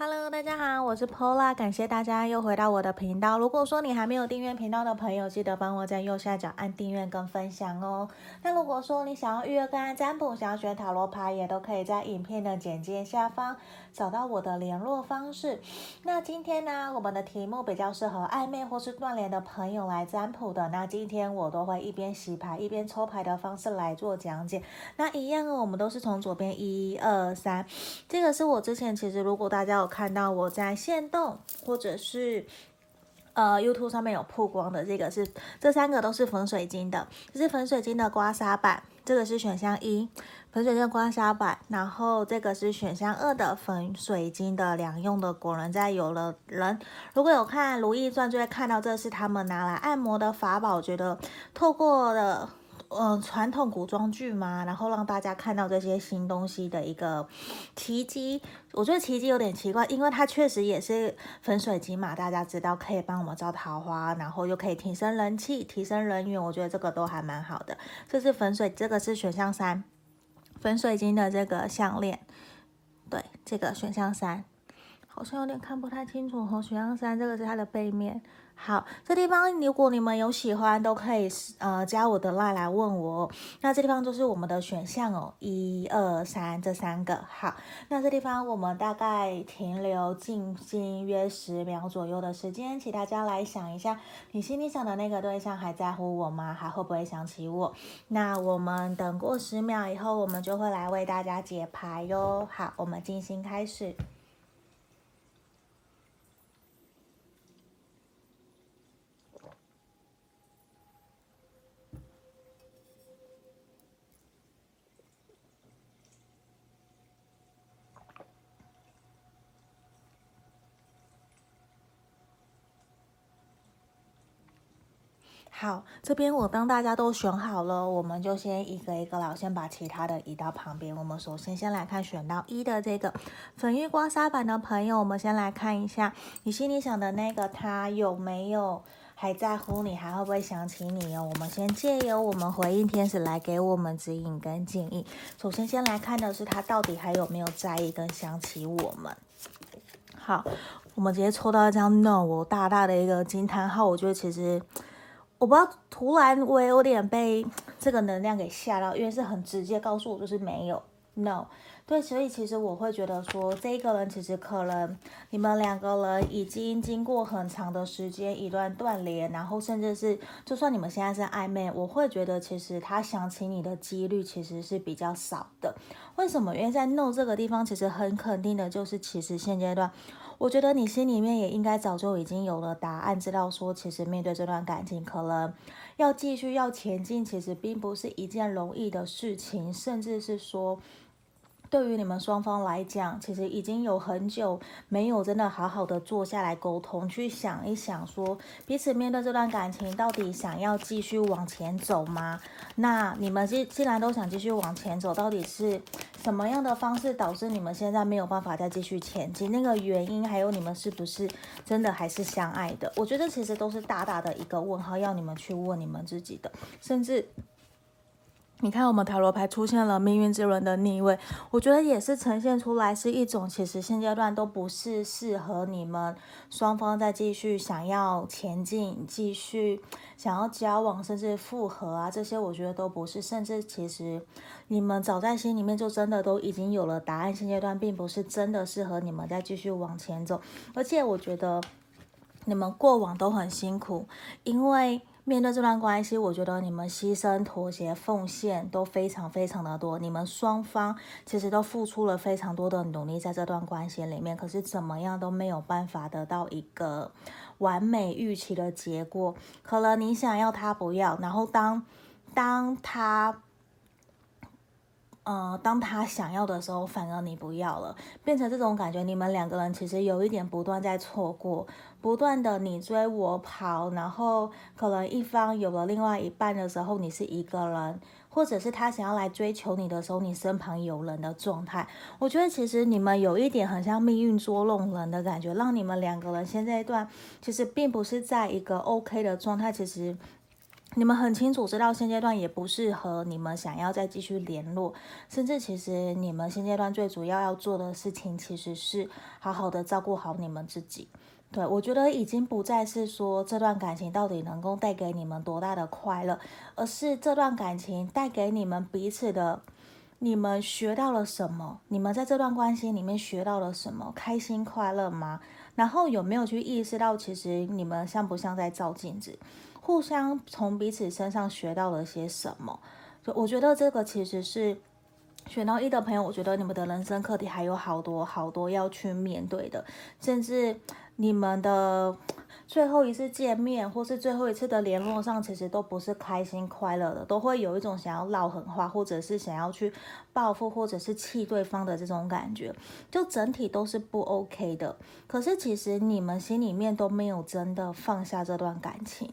Hello，大家好，我是 Pola，感谢大家又回到我的频道。如果说你还没有订阅频道的朋友，记得帮我在右下角按订阅跟分享哦。那如果说你想要预约个案占卜，想要学塔罗牌，也都可以在影片的简介下方找到我的联络方式。那今天呢，我们的题目比较适合暧昧或是断联的朋友来占卜的。那今天我都会一边洗牌一边抽牌的方式来做讲解。那一样哦，我们都是从左边一二三，这个是我之前其实如果大家有看到我在线动或者是呃 YouTube 上面有曝光的，这个是这三个都是粉水晶的，这是粉水晶的刮痧板，这个是选项一粉水晶刮痧板，然后这个是选项二的粉水晶的两用的果仁在有的人如果有看《如懿传》，就会看到这是他们拿来按摩的法宝，觉得透过了。嗯，传统古装剧嘛，然后让大家看到这些新东西的一个奇迹。我觉得奇迹有点奇怪，因为它确实也是粉水晶嘛，大家知道可以帮我们招桃花，然后又可以提升人气、提升人缘，我觉得这个都还蛮好的。这是粉水，这个是选项三，粉水晶的这个项链，对，这个选项三，好像有点看不太清楚哦。选项三，这个是它的背面。好，这地方如果你们有喜欢，都可以呃加我的 line 来问我。那这地方就是我们的选项哦，一二三这三个。好，那这地方我们大概停留静心约十秒左右的时间，请大家来想一下，你心里想的那个对象还在乎我吗？还会不会想起我？那我们等过十秒以后，我们就会来为大家解牌哟。好，我们静心开始。好，这边我帮大家都选好了，我们就先一个一个了，先把其他的移到旁边。我们首先先来看选到一的这个粉玉刮痧板的朋友，我们先来看一下你心里想的那个他有没有还在乎你，还会不会想起你哦？我们先借由我们回应天使来给我们指引跟建议。首先先来看的是他到底还有没有在意跟想起我们。好，我们直接抽到一张 No，我大大的一个惊叹号。我觉得其实。我不知道，突然我有点被这个能量给吓到，因为是很直接告诉我就是没有，no，对，所以其实我会觉得说，这个人其实可能你们两个人已经经过很长的时间一段断联，然后甚至是就算你们现在是暧昧，我会觉得其实他想起你的几率其实是比较少的。为什么？因为在 no 这个地方，其实很肯定的就是，其实现阶段。我觉得你心里面也应该早就已经有了答案，知道说其实面对这段感情，可能要继续要前进，其实并不是一件容易的事情，甚至是说。对于你们双方来讲，其实已经有很久没有真的好好的坐下来沟通，去想一想，说彼此面对这段感情，到底想要继续往前走吗？那你们既既然都想继续往前走，到底是什么样的方式导致你们现在没有办法再继续前进？那个原因，还有你们是不是真的还是相爱的？我觉得其实都是大大的一个问号，要你们去问你们自己的，甚至。你看，我们塔罗牌出现了命运之轮的逆位，我觉得也是呈现出来是一种，其实现阶段都不是适合你们双方再继续想要前进、继续想要交往，甚至复合啊，这些我觉得都不是，甚至其实你们早在心里面就真的都已经有了答案，现阶段并不是真的适合你们再继续往前走，而且我觉得你们过往都很辛苦，因为。面对这段关系，我觉得你们牺牲、妥协、奉献都非常非常的多。你们双方其实都付出了非常多的努力在这段关系里面，可是怎么样都没有办法得到一个完美预期的结果。可能你想要他不要，然后当当他。呃，当他想要的时候，反而你不要了，变成这种感觉。你们两个人其实有一点不断在错过，不断的你追我跑，然后可能一方有了另外一半的时候，你是一个人，或者是他想要来追求你的时候，你身旁有人的状态。我觉得其实你们有一点很像命运捉弄人的感觉，让你们两个人现在一段其实并不是在一个 OK 的状态，其实。你们很清楚知道现阶段也不适合你们想要再继续联络，甚至其实你们现阶段最主要要做的事情，其实是好好的照顾好你们自己。对，我觉得已经不再是说这段感情到底能够带给你们多大的快乐，而是这段感情带给你们彼此的，你们学到了什么？你们在这段关系里面学到了什么？开心快乐吗？然后有没有去意识到，其实你们像不像在照镜子？互相从彼此身上学到了些什么？就我觉得这个其实是选到一的朋友，我觉得你们的人生课题还有好多好多要去面对的，甚至你们的最后一次见面或是最后一次的联络上，其实都不是开心快乐的，都会有一种想要撂狠话，或者是想要去报复，或者是气对方的这种感觉，就整体都是不 OK 的。可是其实你们心里面都没有真的放下这段感情。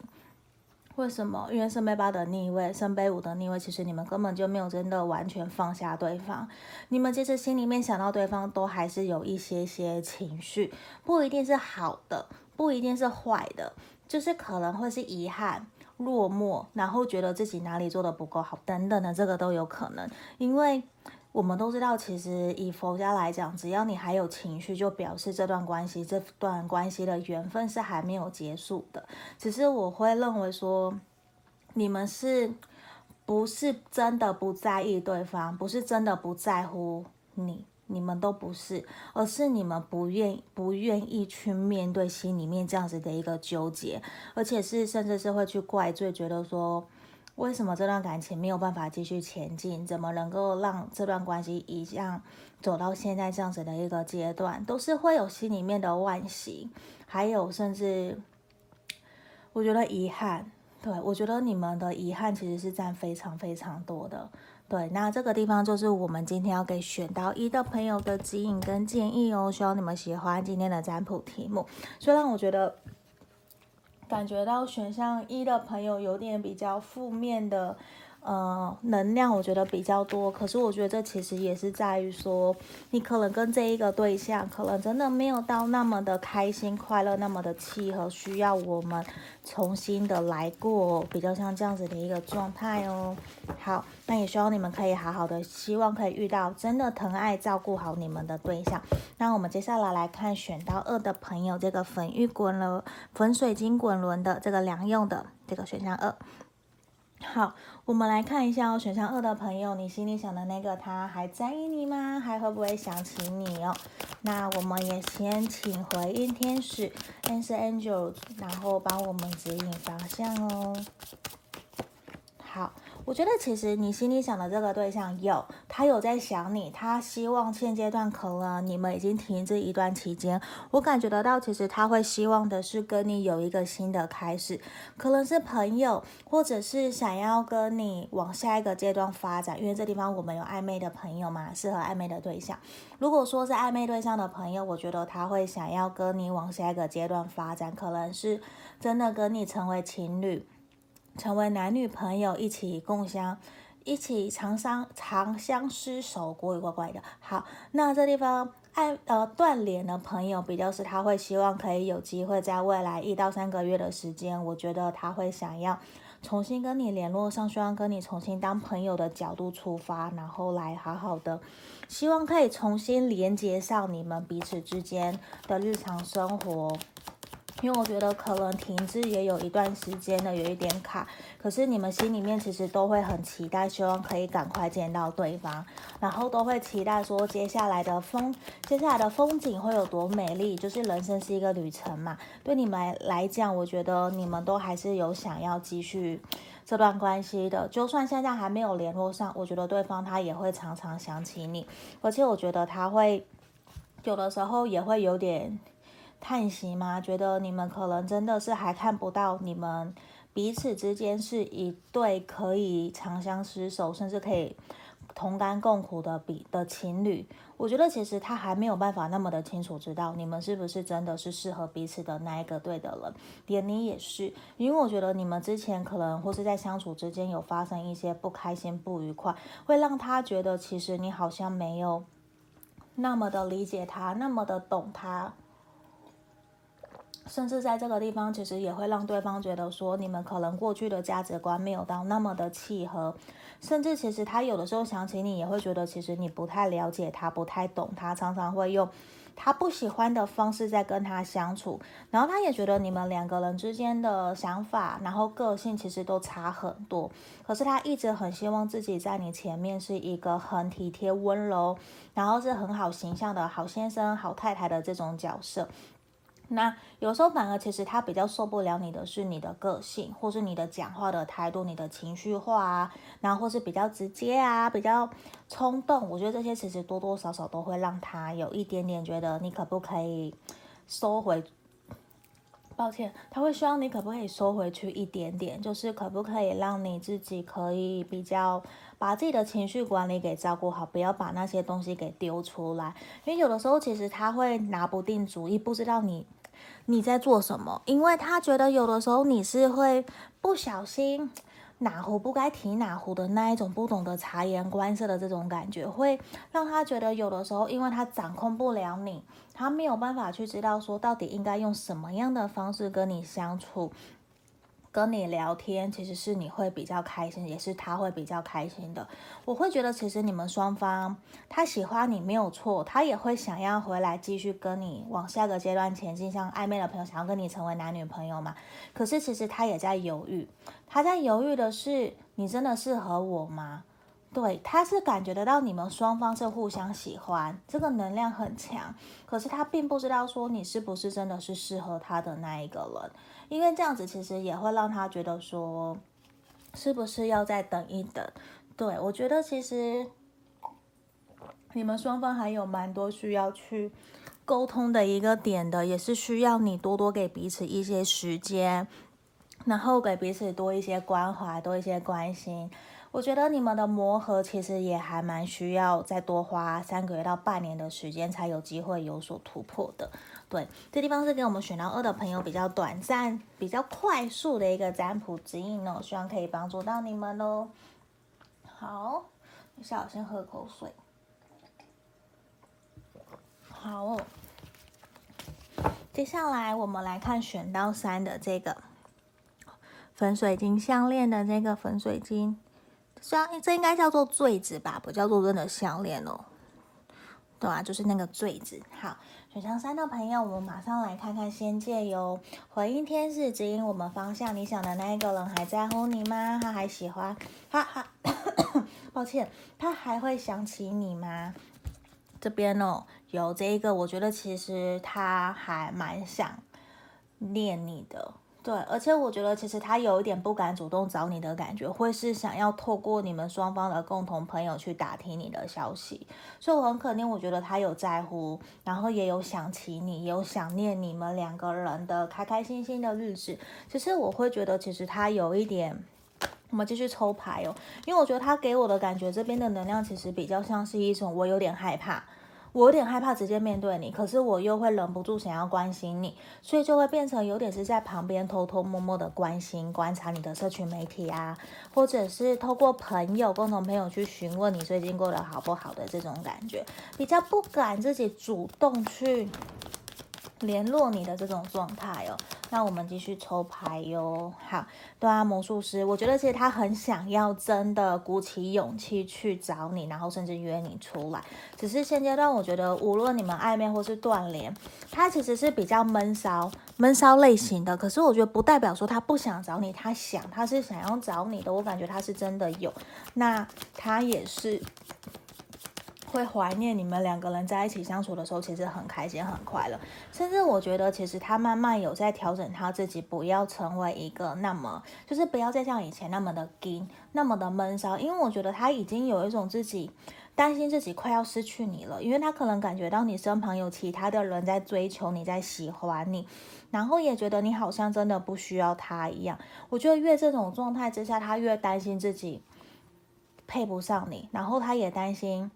为什么？因为圣杯八的逆位，圣杯五的逆位，其实你们根本就没有真的完全放下对方。你们其实心里面想到对方，都还是有一些些情绪，不一定是好的，不一定是坏的，就是可能会是遗憾、落寞，然后觉得自己哪里做得不够好，等等的，这个都有可能，因为。我们都知道，其实以佛家来讲，只要你还有情绪，就表示这段关系、这段关系的缘分是还没有结束的。只是我会认为说，你们是不是真的不在意对方，不是真的不在乎你，你们都不是，而是你们不愿不愿意去面对心里面这样子的一个纠结，而且是甚至是会去怪罪，觉得说。为什么这段感情没有办法继续前进？怎么能够让这段关系一样走到现在这样子的一个阶段？都是会有心里面的惋惜，还有甚至我觉得遗憾。对，我觉得你们的遗憾其实是占非常非常多的。对，那这个地方就是我们今天要给选到一的朋友的指引跟建议哦。希望你们喜欢今天的占卜题目。虽然我觉得。感觉到选项一的朋友有点比较负面的。呃，能量我觉得比较多，可是我觉得这其实也是在于说，你可能跟这一个对象，可能真的没有到那么的开心快乐，那么的契合，需要我们重新的来过，比较像这样子的一个状态哦。好，那也希望你们可以好好的，希望可以遇到真的疼爱照顾好你们的对象。那我们接下来来看选到二的朋友，这个粉玉滚轮、粉水晶滚轮的这个良用的这个选项二。好，我们来看一下哦，选项二的朋友，你心里想的那个他还在意你吗？还会不会想起你哦？那我们也先请回应天使 n 是 Angel，然后帮我们指引方向哦。好。我觉得其实你心里想的这个对象有，他有在想你，他希望现阶段可能你们已经停滞一段期间，我感觉得到，其实他会希望的是跟你有一个新的开始，可能是朋友，或者是想要跟你往下一个阶段发展，因为这地方我们有暧昧的朋友嘛，适合暧昧的对象。如果说是暧昧对象的朋友，我觉得他会想要跟你往下一个阶段发展，可能是真的跟你成为情侣。成为男女朋友，一起共襄，一起长相长相厮守，过一怪怪的。好，那这地方爱呃断联的朋友，比较是他会希望可以有机会在未来一到三个月的时间，我觉得他会想要重新跟你联络上，希望跟你重新当朋友的角度出发，然后来好好的，希望可以重新连接上你们彼此之间的日常生活。因为我觉得可能停滞也有一段时间了，有一点卡。可是你们心里面其实都会很期待，希望可以赶快见到对方，然后都会期待说接下来的风，接下来的风景会有多美丽。就是人生是一个旅程嘛，对你们来讲，我觉得你们都还是有想要继续这段关系的。就算现在还没有联络上，我觉得对方他也会常常想起你，而且我觉得他会有的时候也会有点。叹息吗？觉得你们可能真的是还看不到你们彼此之间是一对可以长相厮守，甚至可以同甘共苦的比的情侣。我觉得其实他还没有办法那么的清楚知道你们是不是真的是适合彼此的那一个对的人。连你也是，因为我觉得你们之前可能或是在相处之间有发生一些不开心、不愉快，会让他觉得其实你好像没有那么的理解他，那么的懂他。甚至在这个地方，其实也会让对方觉得说，你们可能过去的价值观没有到那么的契合，甚至其实他有的时候想起你，也会觉得其实你不太了解他，不太懂他，常常会用他不喜欢的方式在跟他相处，然后他也觉得你们两个人之间的想法，然后个性其实都差很多，可是他一直很希望自己在你前面是一个很体贴温柔，然后是很好形象的好先生、好太太的这种角色。那有时候反而其实他比较受不了你的是你的个性，或是你的讲话的态度、你的情绪化啊，然后或是比较直接啊、比较冲动。我觉得这些其实多多少少都会让他有一点点觉得你可不可以收回。抱歉，他会希望你可不可以收回去一点点，就是可不可以让你自己可以比较把自己的情绪管理给照顾好，不要把那些东西给丢出来。因为有的时候其实他会拿不定主意，不知道你。你在做什么？因为他觉得有的时候你是会不小心哪壶不该提哪壶的那一种，不懂得察言观色的这种感觉，会让他觉得有的时候，因为他掌控不了你，他没有办法去知道说到底应该用什么样的方式跟你相处。跟你聊天，其实是你会比较开心，也是他会比较开心的。我会觉得，其实你们双方，他喜欢你没有错，他也会想要回来继续跟你往下个阶段前进，像暧昧的朋友想要跟你成为男女朋友嘛。可是其实他也在犹豫，他在犹豫的是，你真的适合我吗？对，他是感觉得到你们双方是互相喜欢，这个能量很强。可是他并不知道说你是不是真的是适合他的那一个人，因为这样子其实也会让他觉得说，是不是要再等一等？对，我觉得其实你们双方还有蛮多需要去沟通的一个点的，也是需要你多多给彼此一些时间，然后给彼此多一些关怀，多一些关心。我觉得你们的磨合其实也还蛮需要再多花三个月到半年的时间，才有机会有所突破的。对，这地方是给我们选到二的朋友比较短暂、比较快速的一个占卜指引哦，希望可以帮助到你们哦。好，等一下我先喝口水。好，接下来我们来看选到三的这个粉水晶项链的这个粉水晶。这样，这应该叫做坠子吧，不叫做真的项链哦。对啊，就是那个坠子。好，选项三的朋友，我们马上来看看仙界哟。回应天使指引我们方向，你想的那一个人还在乎你吗？他还喜欢？哈哈？抱歉，他还会想起你吗？这边哦，有这一个，我觉得其实他还蛮想念你的。对，而且我觉得其实他有一点不敢主动找你的感觉，会是想要透过你们双方的共同朋友去打听你的消息，所以我很肯定，我觉得他有在乎，然后也有想起你，有想念你们两个人的开开心心的日子。其实我会觉得，其实他有一点，我们继续抽牌哦，因为我觉得他给我的感觉，这边的能量其实比较像是一种，我有点害怕。我有点害怕直接面对你，可是我又会忍不住想要关心你，所以就会变成有点是在旁边偷偷摸摸的关心、观察你的社群媒体啊，或者是透过朋友、共同朋友去询问你最近过得好不好的这种感觉，比较不敢自己主动去联络你的这种状态哦。那我们继续抽牌哟。好，对啊，魔术师，我觉得其实他很想要真的鼓起勇气去找你，然后甚至约你出来。只是现阶段，我觉得无论你们暧昧或是断联，他其实是比较闷骚、闷骚类型的。可是我觉得不代表说他不想找你，他想，他是想要找你的。我感觉他是真的有。那他也是。会怀念你们两个人在一起相处的时候，其实很开心、很快乐。甚至我觉得，其实他慢慢有在调整他自己，不要成为一个那么，就是不要再像以前那么的紧、那么的闷骚。因为我觉得他已经有一种自己担心自己快要失去你了，因为他可能感觉到你身旁有其他的人在追求你，在喜欢你，然后也觉得你好像真的不需要他一样。我觉得越这种状态之下，他越担心自己配不上你，然后他也担心。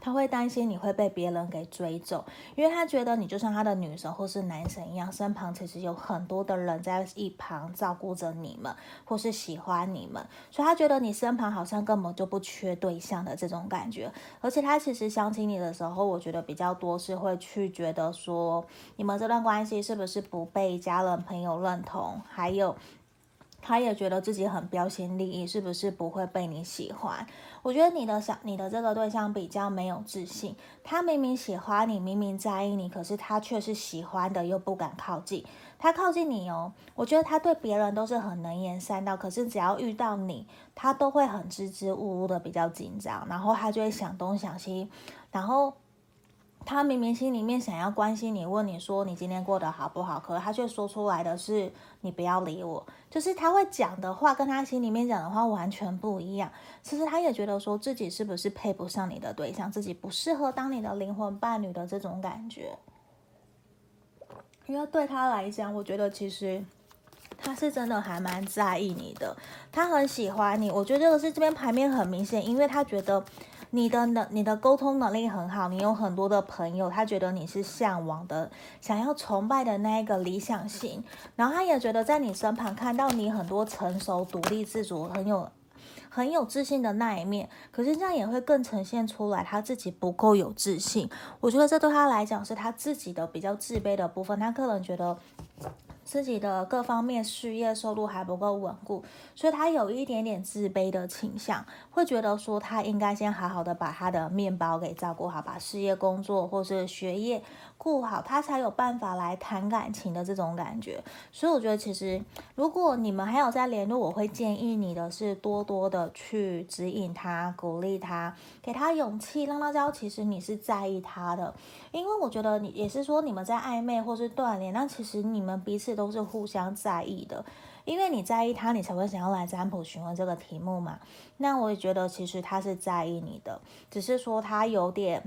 他会担心你会被别人给追走，因为他觉得你就像他的女神或是男神一样，身旁其实有很多的人在一旁照顾着你们，或是喜欢你们，所以他觉得你身旁好像根本就不缺对象的这种感觉。而且他其实想起你的时候，我觉得比较多是会去觉得说，你们这段关系是不是不被家人朋友认同，还有。他也觉得自己很标新立异，是不是不会被你喜欢？我觉得你的想你的这个对象比较没有自信，他明明喜欢你，明明在意你，可是他却是喜欢的又不敢靠近。他靠近你哦，我觉得他对别人都是很能言善道，可是只要遇到你，他都会很支支吾吾的，比较紧张，然后他就会想东想西，然后。他明明心里面想要关心你，问你说你今天过得好不好，可是他却说出来的是你不要理我，就是他会讲的话跟他心里面讲的话完全不一样。其实他也觉得说自己是不是配不上你的对象，自己不适合当你的灵魂伴侣的这种感觉。因为对他来讲，我觉得其实他是真的还蛮在意你的，他很喜欢你。我觉得这个是这边牌面很明显，因为他觉得。你的能，你的沟通能力很好，你有很多的朋友，他觉得你是向往的、想要崇拜的那一个理想型，然后他也觉得在你身旁看到你很多成熟、独立自主、很有很有自信的那一面，可是这样也会更呈现出来他自己不够有自信。我觉得这对他来讲是他自己的比较自卑的部分，他可能觉得。自己的各方面事业收入还不够稳固，所以他有一点点自卑的倾向，会觉得说他应该先好好的把他的面包给照顾好，把事业工作或是学业顾好，他才有办法来谈感情的这种感觉。所以我觉得其实如果你们还有在联络，我会建议你的是多多的去指引他、鼓励他、给他勇气，让他知道其实你是在意他的。因为我觉得你也是说你们在暧昧或是断联，那其实你们彼此。都是互相在意的，因为你在意他，你才会想要来占卜询问这个题目嘛。那我也觉得其实他是在意你的，只是说他有点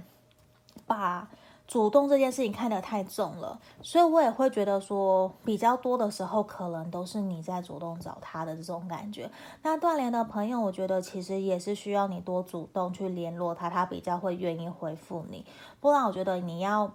把主动这件事情看得太重了，所以我也会觉得说比较多的时候可能都是你在主动找他的这种感觉。那断联的朋友，我觉得其实也是需要你多主动去联络他，他比较会愿意回复你。不然我觉得你要。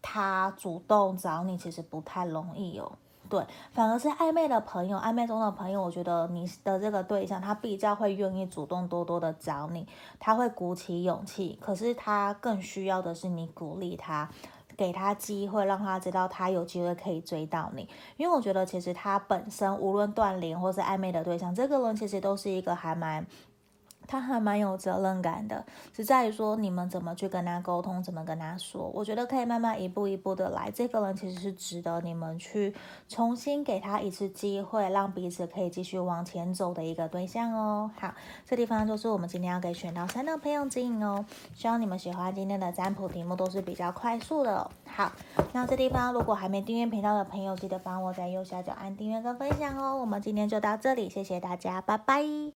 他主动找你其实不太容易哦，对，反而是暧昧的朋友，暧昧中的朋友，我觉得你的这个对象他比较会愿意主动多多的找你，他会鼓起勇气，可是他更需要的是你鼓励他，给他机会，让他知道他有机会可以追到你，因为我觉得其实他本身无论断联或是暧昧的对象，这个人其实都是一个还蛮。他还蛮有责任感的，是在于说你们怎么去跟他沟通，怎么跟他说。我觉得可以慢慢一步一步的来。这个人其实是值得你们去重新给他一次机会，让彼此可以继续往前走的一个对象哦。好，这地方就是我们今天要给选到三的朋友指引哦。希望你们喜欢今天的占卜题目，都是比较快速的。好，那这地方如果还没订阅频道的朋友，记得帮我在右下角按订阅跟分享哦。我们今天就到这里，谢谢大家，拜拜。